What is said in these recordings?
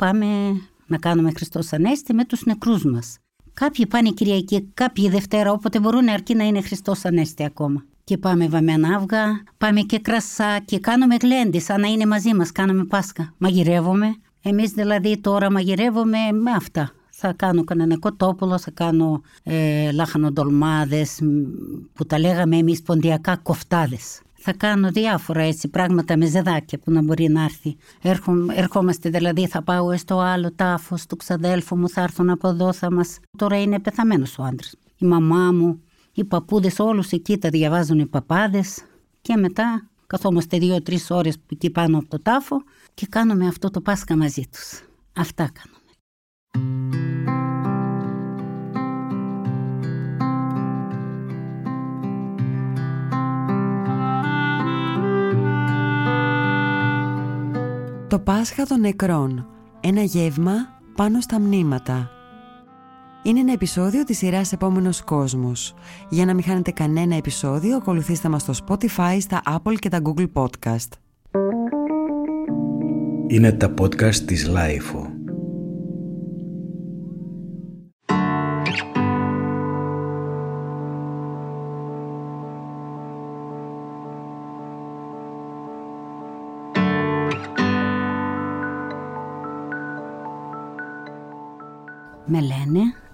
Πάμε να κάνουμε Χριστός Ανέστη με τους νεκρούς μας. Κάποιοι πάνε Κυριακή, κάποιοι Δευτέρα, όποτε μπορούν αρκεί να είναι Χριστός Ανέστη ακόμα. Και πάμε βαμμένα αυγά, πάμε και κρασά και κάνουμε γλέντι σαν να είναι μαζί μας, κάνουμε Πάσχα. Μαγειρεύουμε. Εμείς δηλαδή τώρα μαγειρεύουμε με αυτά. Θα κάνω κανένα κοτόπουλο, θα κάνω ε, λάχανο-ντολμάδες που τα λέγαμε εμείς ποντιακά κοφτάδες θα κάνω διάφορα έτσι πράγματα με ζεδάκια που να μπορεί να έρθει. ερχόμαστε δηλαδή, θα πάω στο άλλο τάφος του ξαδέλφου μου, θα έρθουν από εδώ, θα μας... Τώρα είναι πεθαμένος ο άντρας. Η μαμά μου, οι παππούδες όλους εκεί τα διαβάζουν οι παπάδες και μετά καθόμαστε δύο-τρεις ώρες εκεί πάνω από το τάφο και κάνουμε αυτό το Πάσχα μαζί τους. Αυτά κάνουμε. Το Πάσχα των Νεκρών. Ένα γεύμα πάνω στα μνήματα. Είναι ένα επεισόδιο της σειράς Επόμενος Κόσμος. Για να μην χάνετε κανένα επεισόδιο, ακολουθήστε μας στο Spotify, στα Apple και τα Google Podcast. Είναι τα podcast της Lifeo.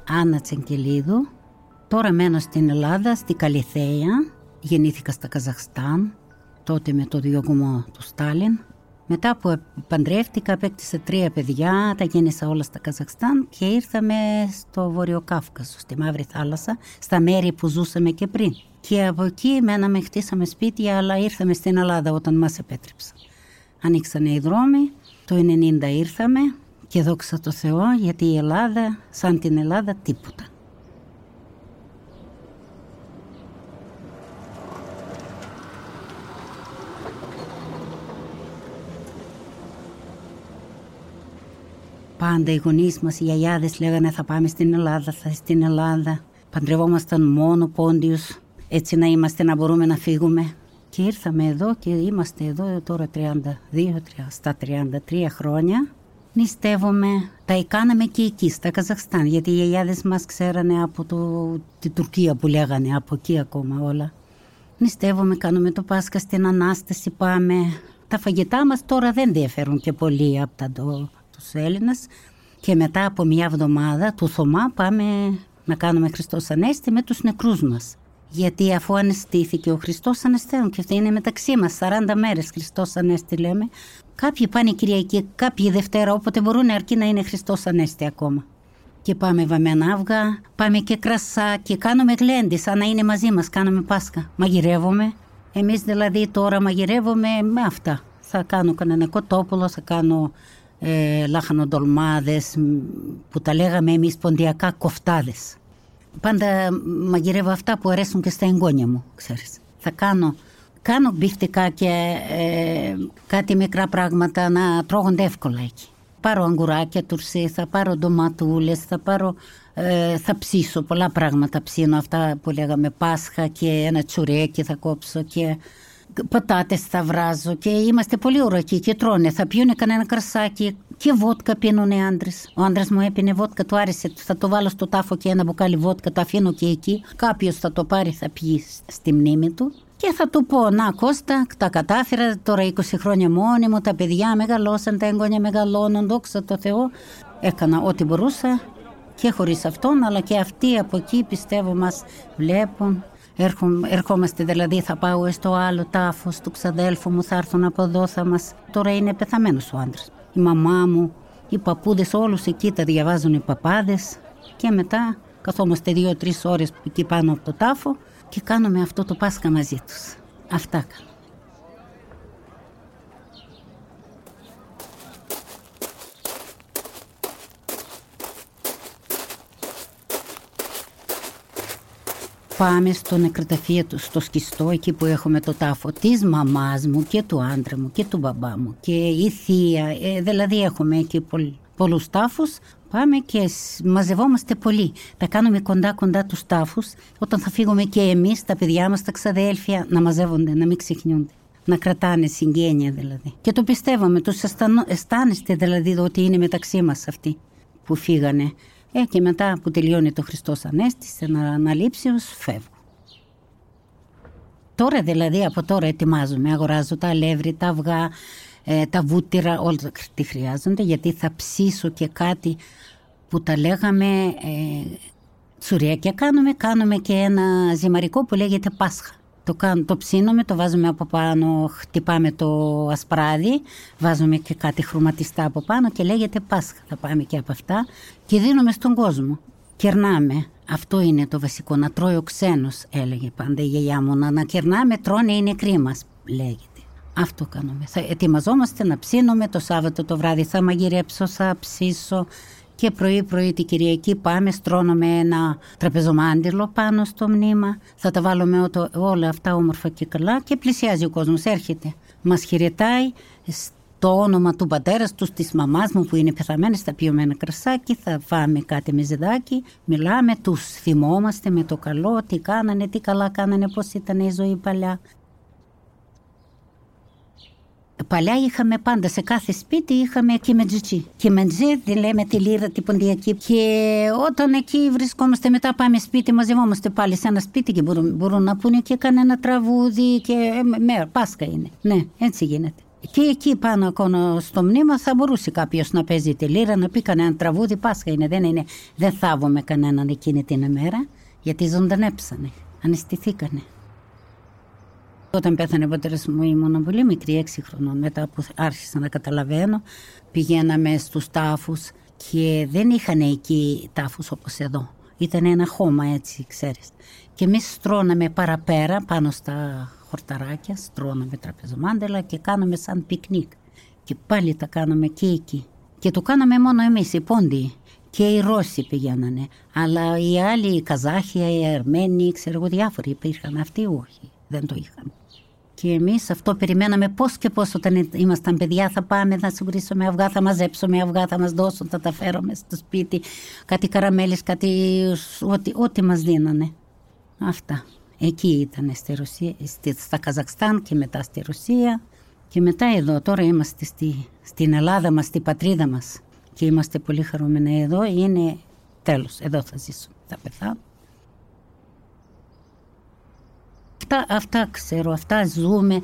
Άννα Τσενκελίδου. Τώρα μένω στην Ελλάδα, στη Καλιθέα. Γεννήθηκα στα Καζαχστάν, τότε με το διωγμό του Στάλιν. Μετά που παντρεύτηκα, απέκτησα τρία παιδιά, τα γέννησα όλα στα Καζαχστάν και ήρθαμε στο Βορειοκάφκασο, στη Μαύρη Θάλασσα, στα μέρη που ζούσαμε και πριν. Και από εκεί μέναμε, χτίσαμε σπίτια, αλλά ήρθαμε στην Ελλάδα όταν μας επέτρεψαν. Ανοίξανε οι δρόμοι, το 90 ήρθαμε, και δόξα τω Θεώ γιατί η Ελλάδα σαν την Ελλάδα τίποτα. Πάντα οι γονείς μας, οι γιαγιάδες λέγανε θα πάμε στην Ελλάδα, θα στην Ελλάδα. Παντρευόμασταν μόνο πόντιους, έτσι να είμαστε να μπορούμε να φύγουμε. Και ήρθαμε εδώ και είμαστε εδώ τώρα 32, στα 33 χρόνια νηστεύομαι. Τα κάναμε και εκεί, στα Καζαχστάν, γιατί οι γιαγιάδες μας ξέρανε από το, τη Τουρκία που λέγανε, από εκεί ακόμα όλα. Νηστεύομαι, κάνουμε το Πάσχα στην Ανάσταση, πάμε. Τα φαγητά μας τώρα δεν διαφέρουν και πολύ από τα, το, τους Έλληνες. Και μετά από μια εβδομάδα του Θωμά πάμε να κάνουμε Χριστός Ανέστη με τους νεκρούς μας. Γιατί αφού αναισθήθηκε ο Χριστός Ανεστέων και αυτή είναι μεταξύ μας 40 μέρες Χριστός Ανέστη λέμε Κάποιοι πάνε Κυριακή, κάποιοι Δευτέρα, όποτε μπορούν αρκεί να είναι Χριστός Ανέστη ακόμα. Και πάμε βαμμένα αυγά, πάμε και κρασά και κάνουμε γλέντι σαν να είναι μαζί μας, κάνουμε Πάσχα. Μαγειρεύουμε. Εμείς δηλαδή τώρα μαγειρεύουμε με αυτά. Θα κάνω κανένα κοτόπουλο, θα κάνω ε, λάχανο-ντολμάδες που τα λέγαμε εμείς ποντιακά κοφτάδες. Πάντα μαγειρεύω αυτά που αρέσουν και στα εγγόνια μου, ξέρεις. Θα κάνω κάνω μπιφτικά και ε, κάτι μικρά πράγματα να τρώγονται εύκολα εκεί. Πάρω αγκουράκια τουρσί, θα πάρω ντοματούλες, θα πάρω, ε, θα ψήσω πολλά πράγματα ψήνω αυτά που λέγαμε Πάσχα και ένα τσουρέκι θα κόψω και πατάτες θα βράζω και είμαστε πολύ ωρακοί και τρώνε. Θα πιούνε κανένα κρασάκι και βότκα πίνουν οι άντρες. Ο άντρας μου έπινε βότκα, του άρεσε. Θα το βάλω στο τάφο και ένα μπουκάλι βότκα, το αφήνω και εκεί. Κάποιος θα το πάρει, θα πιει στη μνήμη του. Και θα του πω, να Κώστα, τα κατάφερα τώρα 20 χρόνια μόνη μου, τα παιδιά μεγαλώσαν, τα εγγόνια μεγαλώνουν, δόξα τω Θεώ. Έκανα ό,τι μπορούσα και χωρίς αυτόν, αλλά και αυτοί από εκεί πιστεύω μας βλέπουν. ερχόμαστε δηλαδή, θα πάω στο άλλο τάφος του ξαδέλφου μου, θα έρθουν από εδώ, θα μας... Τώρα είναι πεθαμένος ο άντρας. Η μαμά μου, οι παππούδες όλους εκεί τα διαβάζουν οι παπάδες και μετά καθόμαστε δύο-τρεις ώρες εκεί πάνω από το τάφο και κάνουμε αυτό το Πάσχα μαζί τους. Αυτά κάνω. Πάμε στο νεκροταφείο του, στο σκιστό, εκεί που έχουμε το τάφο της μαμάς μου και του άντρα μου και του μπαμπά μου και η θεία, ε, δηλαδή έχουμε εκεί πολλούς τάφους Πάμε και μαζευόμαστε πολύ. Τα κάνουμε κοντά κοντά τους τάφους. Όταν θα φύγουμε και εμείς, τα παιδιά μας, τα ξαδέλφια, να μαζεύονται, να μην ξεχνιούνται. να κρατάνε συγγένεια δηλαδή. Και το πιστεύαμε, τους αισθάνεστε δηλαδή ότι είναι μεταξύ μας αυτοί που φύγανε. Ε, και μετά που τελειώνει το Χριστός Ανέστη, να αναλήψεως φεύγω. Τώρα δηλαδή από τώρα ετοιμάζομαι, αγοράζω τα αλεύρι, τα αυγά, ε, τα βούτυρα, όλα τι χρειάζονται γιατί θα ψήσω και κάτι που τα λέγαμε ε, τσουρέκια κάνουμε, κάνουμε και ένα ζυμαρικό που λέγεται Πάσχα. Το, κάνω, το ψήνουμε, το βάζουμε από πάνω, χτυπάμε το ασπράδι, βάζουμε και κάτι χρωματιστά από πάνω και λέγεται Πάσχα. Θα πάμε και από αυτά και δίνουμε στον κόσμο. Κερνάμε. Αυτό είναι το βασικό. Να τρώει ο ξένος, έλεγε πάντα η γιαγιά μου. Να, να κερνάμε, τρώνε είναι κρίμα, λέγεται. Αυτό κάνουμε. Θα ετοιμαζόμαστε να ψήνουμε το Σάββατο το βράδυ. Θα μαγειρέψω, θα ψήσω, και πρωί-πρωί την Κυριακή πάμε, στρώνουμε ένα τραπεζομάντιλο πάνω στο μνήμα. Θα τα βάλουμε όλα αυτά όμορφα και καλά και πλησιάζει ο κόσμος, έρχεται. Μας χαιρετάει στο όνομα του πατέρας τους, της μαμάς μου που είναι πεθαμένη, θα πιούμε ένα κρασάκι, θα φάμε κάτι με ζεδάκι. Μιλάμε, τους θυμόμαστε με το καλό, τι κάνανε, τι καλά κάνανε, πώς ήταν η ζωή παλιά. Παλιά είχαμε πάντα σε κάθε σπίτι είχαμε κιμεντζιτσί. Κιμεντζί, τη λέμε τη λίρα την ποντιακή. Και όταν εκεί βρισκόμαστε μετά πάμε σπίτι, μαζευόμαστε πάλι σε ένα σπίτι και μπορούν, μπορούν να πούνε και κανένα τραγούδι και ε, με, Πάσχα είναι. Ναι, έτσι γίνεται. Και εκεί πάνω ακόμα στο μνήμα θα μπορούσε κάποιος να παίζει τη λίρα, να πει κανένα τραγούδι. Πάσχα είναι, δεν, είναι, δεν θάβουμε κανέναν εκείνη την ημέρα, γιατί ζωντανέψανε, αναισθηθήκανε. Όταν πέθανε ο πατέρας μου ήμουν πολύ μικρή, έξι χρονών. Μετά που άρχισα να καταλαβαίνω, πηγαίναμε στους τάφους και δεν είχαν εκεί τάφους όπως εδώ. Ήταν ένα χώμα έτσι, ξέρεις. Και εμείς στρώναμε παραπέρα πάνω στα χορταράκια, στρώναμε τραπεζομάντελα και κάναμε σαν πικνίκ. Και πάλι τα κάναμε και εκεί. Και το κάναμε μόνο εμείς, οι πόντιοι. Και οι Ρώσοι πηγαίνανε. Αλλά οι άλλοι, οι Καζάχοι, οι Αρμένοι, ξέρω εγώ, διάφοροι υπήρχαν. Αυτοί όχι, δεν το είχαν. Και εμείς αυτό περιμέναμε πώς και πώς όταν ήμασταν παιδιά θα πάμε να συγκρίσουμε αυγά, θα μαζέψουμε αυγά, θα μας δώσουν, θα τα φέρουμε στο σπίτι. Κάτι καραμέλες, κάτι. ό,τι, ό,τι μας δίνανε. Αυτά. Εκεί ήταν στη Ρωσία, στα Καζακστάν και μετά στη Ρωσία. Και μετά εδώ, τώρα είμαστε στη, στην Ελλάδα μας, στη πατρίδα μας και είμαστε πολύ χαρούμενοι εδώ. Είναι τέλος, εδώ θα ζήσω, θα πεθάνω. Αυτά, αυτά ξέρω, αυτά ζούμε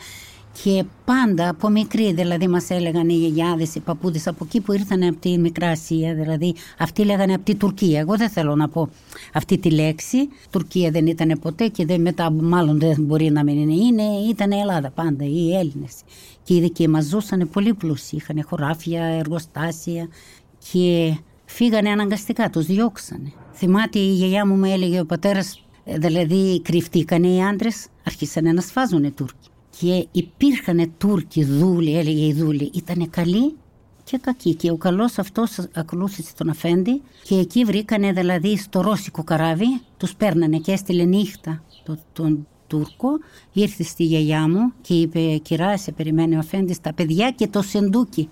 και πάντα από μικρή δηλαδή μας έλεγαν οι γιαγιάδες, οι παππούδες από εκεί που ήρθαν από τη Μικρά Ασία δηλαδή αυτοί λέγανε από τη Τουρκία. Εγώ δεν θέλω να πω αυτή τη λέξη. Τουρκία δεν ήταν ποτέ και δεν, μετά μάλλον δεν μπορεί να μην είναι, είναι ήταν Ελλάδα πάντα οι Έλληνες. Και οι δικοί μας ζούσαν πολύ πλούσιοι είχαν χωράφια, εργοστάσια και φύγανε αναγκαστικά, τους διώξανε. Θυμάται η γιαγιά μου μου έλεγε ο πατέρας Δηλαδή κρυφτήκανε οι άντρες, αρχίσανε να σφάζουν οι Τούρκοι. Και υπήρχαν Τούρκοι δούλοι, έλεγε η δούλη, ήταν καλοί και κακοί. Και ο καλός αυτός ακολούθησε τον Αφέντη και εκεί βρήκανε δηλαδή στο ρώσικο καράβι, τους παίρνανε και έστειλε νύχτα τον, τον Τούρκο. Ήρθε στη γιαγιά μου και είπε: Κυρά, σε περιμένει ο Αφέντης τα παιδιά και το σεντούκι.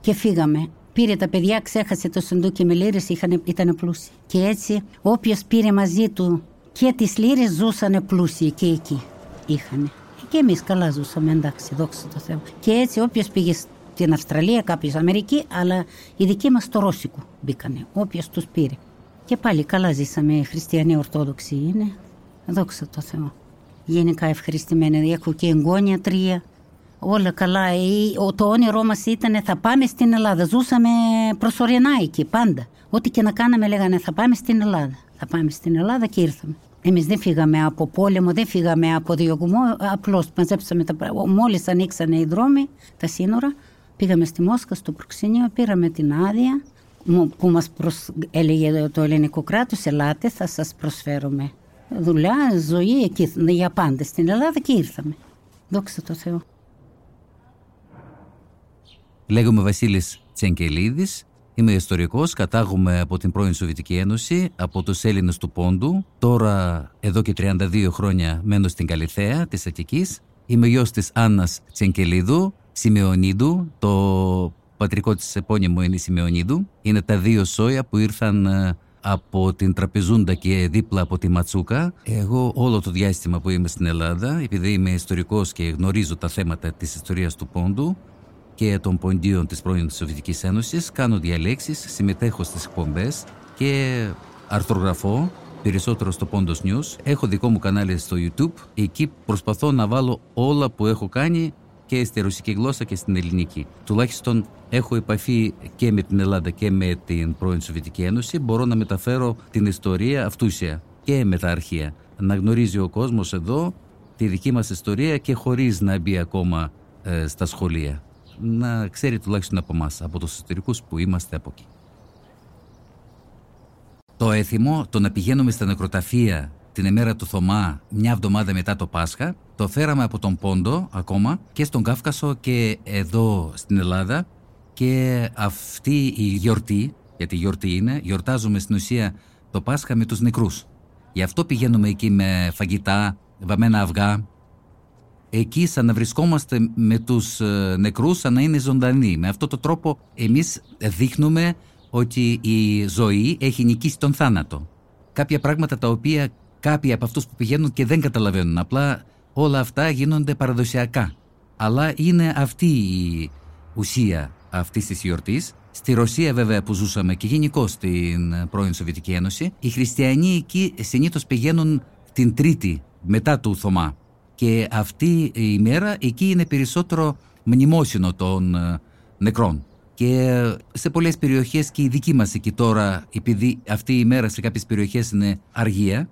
Και φύγαμε. Πήρε τα παιδιά, ξέχασε το σεντούκι με λίρες, ήταν πλούσιοι. Και έτσι, όποιος πήρε μαζί του και τις λύρες ζούσανε πλούσιοι και εκεί είχαν. Και εμείς καλά ζούσαμε, εντάξει, δόξα τω Θεώ. Και έτσι όποιος πήγε στην Αυστραλία, κάποιος Αμερική, αλλά οι δικοί μας στο Ρώσικο μπήκανε, όποιος τους πήρε. Και πάλι καλά ζήσαμε, χριστιανοί Ορθόδοξοι είναι, δόξα τω Θεώ. Γενικά ευχαριστημένοι, έχω και εγγόνια τρία, όλα καλά. Το όνειρό μας ήταν θα πάμε στην Ελλάδα. Ζούσαμε προσωρινά εκεί πάντα. Ό,τι και να κάναμε λέγανε θα πάμε στην Ελλάδα. Θα πάμε στην Ελλάδα και ήρθαμε. Εμείς δεν φύγαμε από πόλεμο, δεν φύγαμε από διωγμό. Απλώς μαζέψαμε τα πράγματα. Μόλις ανοίξανε οι δρόμοι, τα σύνορα, πήγαμε στη Μόσχα, στο προξενείο, πήραμε την άδεια που μας προσ... έλεγε το ελληνικό κράτος. Ελάτε, θα σας προσφέρουμε δουλειά, ζωή εκεί για πάντα στην Ελλάδα και ήρθαμε. Δόξα τω Θεώ. Λέγομαι Βασίλης Τσενκελίδης Είμαι ιστορικός, κατάγομαι από την πρώην Σοβιετική Ένωση, από τους Έλληνες του Πόντου. Τώρα, εδώ και 32 χρόνια, μένω στην Καλιθέα της Αττικής. Είμαι γιος της Άννας Τσενκελίδου, Σιμεωνίδου. Το πατρικό της επώνυμο είναι Σιμεωνίδου. Είναι τα δύο σόια που ήρθαν ε, από την Τραπεζούντα και δίπλα από τη Ματσούκα. Εγώ όλο το διάστημα που είμαι στην Ελλάδα, επειδή είμαι ιστορικός και γνωρίζω τα θέματα της ιστορίας του Πόντου και των ποντίων της πρώην Σοβιετικής Ένωσης, κάνω διαλέξεις, συμμετέχω στις εκπομπές και αρθρογραφώ περισσότερο στο Pondos News. Έχω δικό μου κανάλι στο YouTube. Εκεί προσπαθώ να βάλω όλα που έχω κάνει και στη ρωσική γλώσσα και στην ελληνική. Τουλάχιστον έχω επαφή και με την Ελλάδα και με την πρώην Σοβιετική Ένωση. Μπορώ να μεταφέρω την ιστορία αυτούσια και με τα αρχεία. Να γνωρίζει ο κόσμος εδώ τη δική μας ιστορία και χωρίς να μπει ακόμα ε, στα σχολεία. Να ξέρει τουλάχιστον από εμάς, από τους εσωτερικούς που είμαστε από εκεί. Το έθιμο, το να πηγαίνουμε στα νεκροταφεία την ημέρα του Θωμά, μια εβδομάδα μετά το Πάσχα, το φέραμε από τον Πόντο ακόμα και στον Κάφκασο και εδώ στην Ελλάδα και αυτή η γιορτή, γιατί γιορτή είναι, γιορτάζουμε στην ουσία το Πάσχα με τους νεκρούς. Γι' αυτό πηγαίνουμε εκεί με φαγητά, βαμμένα αυγά. Εκεί σαν να βρισκόμαστε με τους ε, νεκρούς σαν να είναι ζωντανοί. Με αυτόν τον τρόπο εμείς δείχνουμε ότι η ζωή έχει νικήσει τον θάνατο. Κάποια πράγματα τα οποία κάποιοι από αυτούς που πηγαίνουν και δεν καταλαβαίνουν. Απλά όλα αυτά γίνονται παραδοσιακά. Αλλά είναι αυτή η ουσία αυτής της γιορτής. Στη Ρωσία, βέβαια, που ζούσαμε και γενικώ στην πρώην Σοβιετική Ένωση, οι χριστιανοί εκεί συνήθως πηγαίνουν την Τρίτη μετά του Θωμά. Και αυτή η μέρα εκεί είναι περισσότερο μνημόσυνο των ε, νεκρών. Και σε πολλές περιοχές και η δική μας εκεί τώρα, επειδή αυτή η μέρα σε κάποιες περιοχές είναι αργία,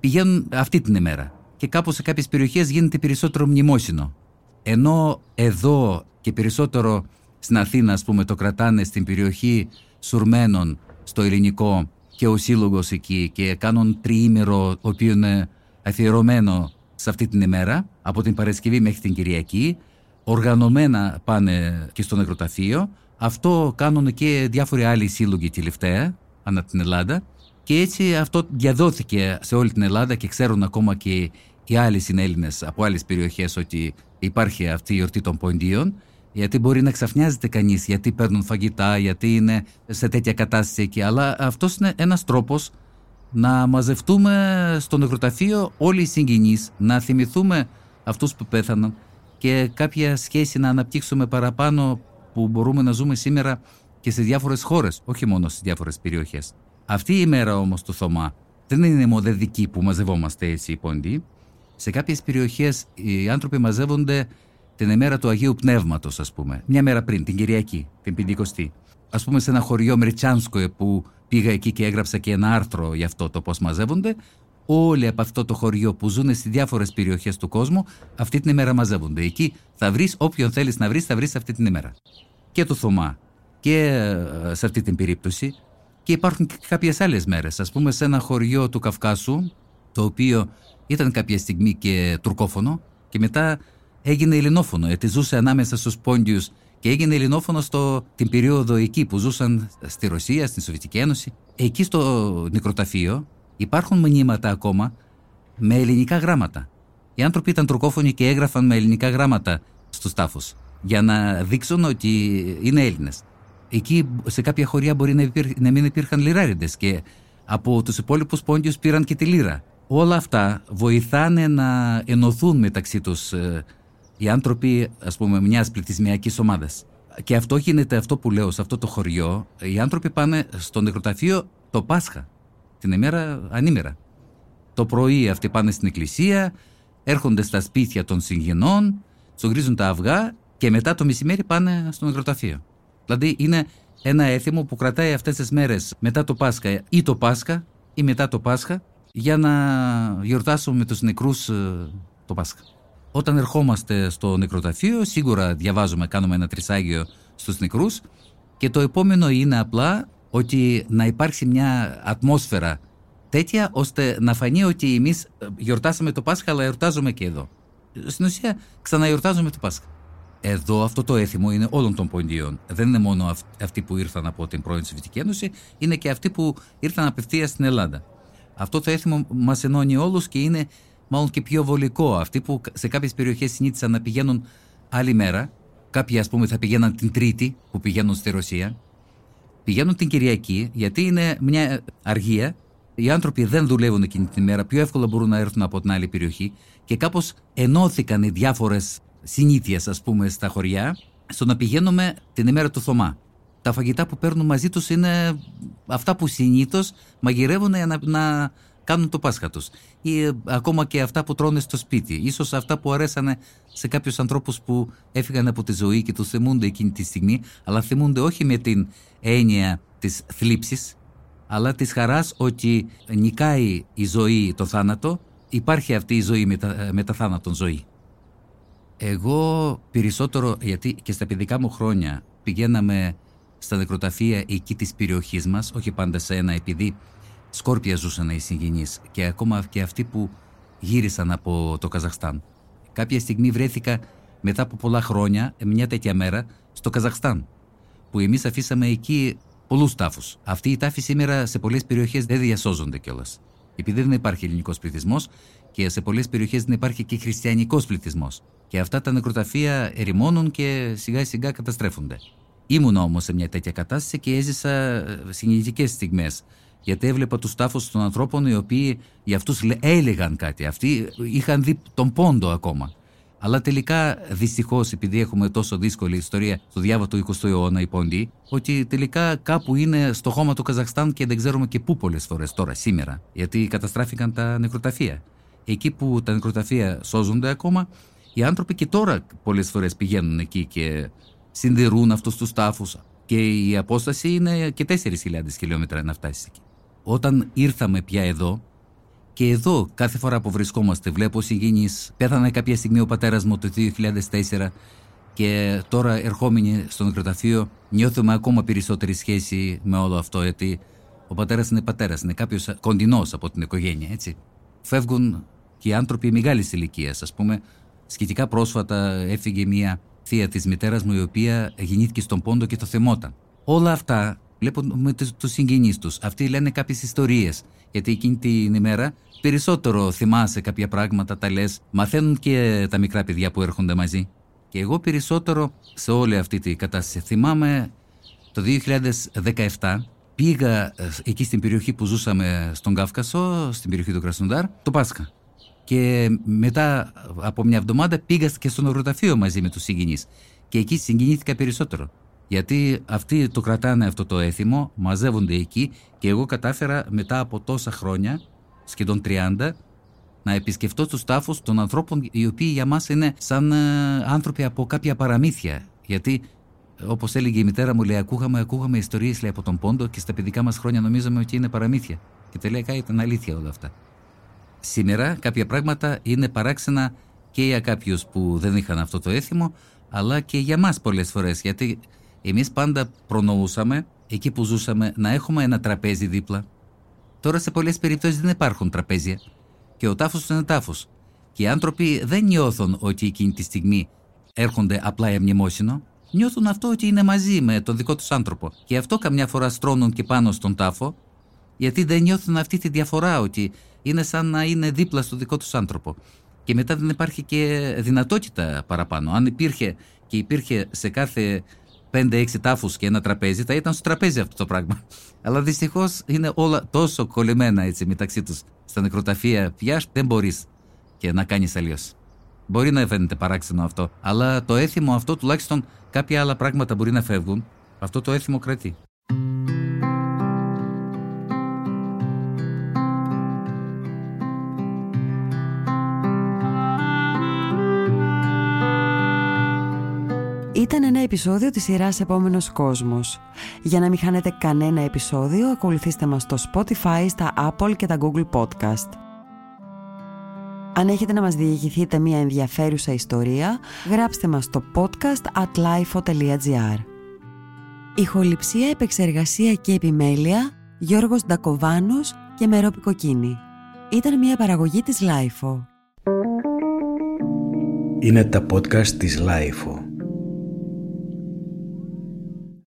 πηγαίνουν αυτή την ημέρα. Και κάπου σε κάποιες περιοχές γίνεται περισσότερο μνημόσυνο. Ενώ εδώ και περισσότερο στην Αθήνα, ας πούμε, το κρατάνε στην περιοχή Σουρμένων, στο ελληνικό και ο σύλλογος εκεί και κάνουν τριήμερο, ο οποίο είναι αφιερωμένο σε αυτή την ημέρα, από την Παρασκευή μέχρι την Κυριακή, οργανωμένα πάνε και στο νεκροταφείο. Αυτό κάνουν και διάφοροι άλλοι σύλλογοι τελευταία, ανά την Ελλάδα. Και έτσι αυτό διαδόθηκε σε όλη την Ελλάδα και ξέρουν ακόμα και οι άλλοι συνέλληνες από άλλες περιοχές ότι υπάρχει αυτή η εορτή των ποντίων γιατί μπορεί να ξαφνιάζεται κανείς γιατί παίρνουν φαγητά, γιατί είναι σε τέτοια κατάσταση εκεί αλλά αυτός είναι ένας τρόπος να μαζευτούμε στο νεκροταφείο όλοι οι συγγενείς, να θυμηθούμε αυτούς που πέθαναν και κάποια σχέση να αναπτύξουμε παραπάνω που μπορούμε να ζούμε σήμερα και σε διάφορες χώρες, όχι μόνο στις διάφορες περιοχές. Αυτή η μέρα όμως του Θωμά δεν είναι μοναδική που μαζευόμαστε έτσι οι πόντιοι. Σε κάποιες περιοχές οι άνθρωποι μαζεύονται την ημέρα του Αγίου Πνεύματος ας πούμε, μια μέρα πριν, την Κυριακή, την Πεντηκοστή. Ας πούμε σε ένα χωριό Μριτσάνσκο που πήγα εκεί και έγραψα και ένα άρθρο για αυτό το πώς μαζεύονται, όλοι από αυτό το χωριό που ζουν σε διάφορες περιοχές του κόσμου αυτή την ημέρα μαζεύονται. Εκεί θα βρεις όποιον θέλεις να βρεις, θα βρεις αυτή την ημέρα. Και του Θωμά και ε, σε αυτή την περίπτωση και υπάρχουν και κάποιες άλλες μέρες. Α πούμε, σε ένα χωριό του Καυκάσου, το οποίο ήταν κάποια στιγμή και τουρκόφωνο, και μετά έγινε ελληνόφωνο, γιατί ζούσε ανάμεσα στους πόντιους και έγινε ελληνόφωνο στο, την περίοδο εκεί που ζούσαν στη Ρωσία, στην Σοβιετική Ένωση. Εκεί στο νεκροταφείο υπάρχουν μηνύματα ακόμα με ελληνικά γράμματα. Οι άνθρωποι ήταν τουρκόφωνοι και έγραφαν με ελληνικά γράμματα στου τάφου για να δείξουν ότι είναι Έλληνες εκεί σε κάποια χωριά μπορεί να, να μην υπήρχαν λιράριδες και από τους υπόλοιπους πόντιους πήραν και τη λίρα. Όλα αυτά βοηθάνε να ενωθούν μεταξύ τους ε, οι άνθρωποι ας πούμε μιας πληθυσμιακής ομάδας. Και αυτό γίνεται αυτό που λέω σε αυτό το χωριό. Οι άνθρωποι πάνε στο νεκροταφείο το Πάσχα, την ημέρα ανήμερα. Το πρωί αυτοί πάνε στην εκκλησία, έρχονται στα σπίτια των συγγενών, τσογρίζουν τα αυγά και μετά το μεσημέρι πάνε στο νεκροταφείο. Δηλαδή είναι ένα έθιμο που κρατάει αυτές τις μέρες μετά το Πάσχα ή το Πάσχα ή μετά το Πάσχα για να γιορτάσουμε με τους νεκρούς ε, το Πάσχα. Όταν ερχόμαστε στο νεκροταφείο σίγουρα διαβάζουμε, κάνουμε ένα τρισάγιο στους νεκρούς και το επόμενο είναι απλά ότι να υπάρξει μια ατμόσφαιρα τέτοια ώστε να φανεί ότι εμείς ε, γιορτάσαμε το Πάσχα αλλά γιορτάζουμε και εδώ. Στην ουσία ξαναγιορτάζουμε το Πάσχα. Εδώ αυτό το έθιμο είναι όλων των ποντίων. Δεν είναι μόνο αυτοί που ήρθαν από την πρώην Σοβιετική Ένωση, είναι και αυτοί που ήρθαν απευθείας στην Ελλάδα. Αυτό το έθιμο μας ενώνει όλους και είναι μάλλον και πιο βολικό. Αυτοί που σε κάποιες περιοχές συνήθισαν να πηγαίνουν άλλη μέρα, κάποιοι ας πούμε θα πηγαίναν την Τρίτη που πηγαίνουν στη Ρωσία, πηγαίνουν την Κυριακή γιατί είναι μια αργία. Οι άνθρωποι δεν δουλεύουν εκείνη την ημέρα, πιο εύκολα μπορούν να έρθουν από την άλλη περιοχή και κάπως ενώθηκαν οι διάφορες συνήθειες, ας πούμε, στα χωριά, στο να πηγαίνουμε την ημέρα του Θωμά. Τα φαγητά που παίρνουν μαζί τους είναι αυτά που συνήθως μαγειρεύουν για να, να κάνουν το Πάσχα τους. Ή ε, ακόμα και αυτά που τρώνε στο σπίτι. σω αυτά που αρέσανε σε κάποιους ανθρώπους που έφυγαν από τη ζωή και τους θυμούνται εκείνη τη στιγμή, αλλά θυμούνται όχι με την έννοια της θλίψης, αλλά της χαράς ότι νικάει η ζωή το θάνατο, υπάρχει αυτή η ζωή μετα, μετα θάνατον ζωή. Εγώ περισσότερο, γιατί και στα παιδικά μου χρόνια πηγαίναμε στα νεκροταφεία εκεί της περιοχής μας, όχι πάντα σε ένα, επειδή σκόρπια ζούσαν οι συγγενείς και ακόμα και αυτοί που γύρισαν από το Καζαχστάν. Κάποια στιγμή βρέθηκα μετά από πολλά χρόνια, μια τέτοια μέρα, στο Καζαχστάν, που εμείς αφήσαμε εκεί πολλούς τάφους. Αυτοί οι τάφοι σήμερα σε πολλές περιοχές δεν διασώζονται κιόλας. Επειδή δεν υπάρχει ελληνικός πληθυσμός και σε πολλές περιοχές δεν υπάρχει και χριστιανικός πληθυσμός. Και αυτά τα νεκροταφεία ερημώνουν και σιγά σιγά καταστρέφονται. Ήμουν όμως σε μια τέτοια κατάσταση και έζησα ε, συγκινητικές στιγμές. Γιατί έβλεπα τους τάφους των ανθρώπων οι οποίοι για αυτούς έλεγαν κάτι. Αυτοί είχαν δει τον πόντο ακόμα. Αλλά τελικά, δυστυχώς, επειδή έχουμε τόσο δύσκολη ιστορία στο διάβα του 20ου αιώνα, η Πόντι, ότι τελικά κάπου είναι στο χώμα του Καζαχστάν και δεν ξέρουμε και πού πολλές φορές τώρα, σήμερα. Γιατί καταστράφηκαν τα νεκροταφεία. Εκεί που τα νεκροταφεία σώζονται ακόμα, οι άνθρωποι και τώρα πολλές φορές πηγαίνουν εκεί και συντηρούν αυτούς τους τάφους. Και η απόσταση είναι και 4.000 χιλιόμετρα να φτάσεις εκεί. Όταν ήρθαμε πια εδώ, και εδώ κάθε φορά που βρισκόμαστε βλέπω συγγενείς, πέθανε κάποια στιγμή ο πατέρας μου το 2004 και τώρα ερχόμενοι στο νεκροταφείο νιώθουμε ακόμα περισσότερη σχέση με όλο αυτό γιατί ο πατέρας είναι πατέρας, είναι κάποιος κοντινός από την οικογένεια έτσι. Φεύγουν και οι άνθρωποι μεγάλης ηλικίας, ας πούμε. Σχετικά πρόσφατα έφυγε μια θεία της μητέρας μου, η οποία γεννήθηκε στον Πόντο και το θεμόταν. Όλα αυτά βλέπουν με τους συγγενείς τους. Αυτοί λένε κάποιες ιστορίες. Γιατί εκείνη την ημέρα περισσότερο θυμάσαι κάποια πράγματα, τα λες. Μαθαίνουν και τα μικρά παιδιά που έρχονται μαζί. Και εγώ περισσότερο σε όλη αυτή τη κατάσταση θυμάμαι το 2017 πήγα ε, εκεί στην περιοχή που ζούσαμε στον Κάφκασο, στην περιοχή του Κρασνοντάρ, το Πάσχα. Και μετά από μια εβδομάδα πήγα και στο νεκροταφείο μαζί με τους συγγενείς. Και εκεί συγκινήθηκα περισσότερο. Γιατί αυτοί το κρατάνε αυτό το έθιμο, μαζεύονται εκεί και εγώ κατάφερα μετά από τόσα χρόνια, σχεδόν 30, να επισκεφτώ τους τάφους των ανθρώπων οι οποίοι για μας είναι σαν ε, άνθρωποι από κάποια παραμύθια. Γιατί όπως έλεγε η μητέρα μου, λέει, ακούγαμε, ακούγαμε ιστορίες λέει, από τον Πόντο και στα παιδικά μας χρόνια νομίζαμε ότι είναι παραμύθια. Και τελικά ήταν αλήθεια όλα αυτά. Σήμερα κάποια πράγματα είναι παράξενα και για κάποιους που δεν είχαν αυτό το έθιμο, αλλά και για μας πολλές φορές, γιατί εμείς πάντα προνοούσαμε, εκεί που ζούσαμε, να έχουμε ένα τραπέζι δίπλα. Τώρα σε πολλές περιπτώσεις δεν υπάρχουν τραπέζια και ο τάφος είναι τάφος. Και οι άνθρωποι δεν νιώθουν ότι εκείνη τη στιγμή έρχονται απλά για μνημόσυνο, νιώθουν αυτό ότι είναι μαζί με τον δικό τους άνθρωπο. Και αυτό καμιά φορά στρώνουν και πάνω στον τάφο, γιατί δεν νιώθουν αυτή τη διαφορά ότι είναι σαν να είναι δίπλα στο δικό τους άνθρωπο. Και μετά δεν υπάρχει και δυνατότητα παραπάνω. Αν υπήρχε και υπήρχε σε κάθε 5-6 τάφους και ένα τραπέζι, θα ήταν στο τραπέζι αυτό το πράγμα. Αλλά δυστυχώς είναι όλα τόσο κολλημένα έτσι μεταξύ τους στα νεκροταφεία. Πια δεν μπορείς και να κάνεις αλλιώς. Μπορεί να φαίνεται παράξενο αυτό, αλλά το έθιμο αυτό τουλάχιστον κάποια άλλα πράγματα μπορεί να φεύγουν. Αυτό το έθιμο κρατεί. Ήταν ένα επεισόδιο της σειράς «Επόμενος κόσμος». Για να μην χάνετε κανένα επεισόδιο, ακολουθήστε μας στο Spotify, στα Apple και τα Google Podcast. Αν έχετε να μας διηγηθείτε μια ενδιαφέρουσα ιστορία, γράψτε μας στο podcast at lifeo.gr. Ηχοληψία, επεξεργασία και επιμέλεια, Γιώργος Ντακοβάνος και Μερόπη Κοκκίνη. Ήταν μια παραγωγή της Lifeo. Είναι τα podcast της Lifeo.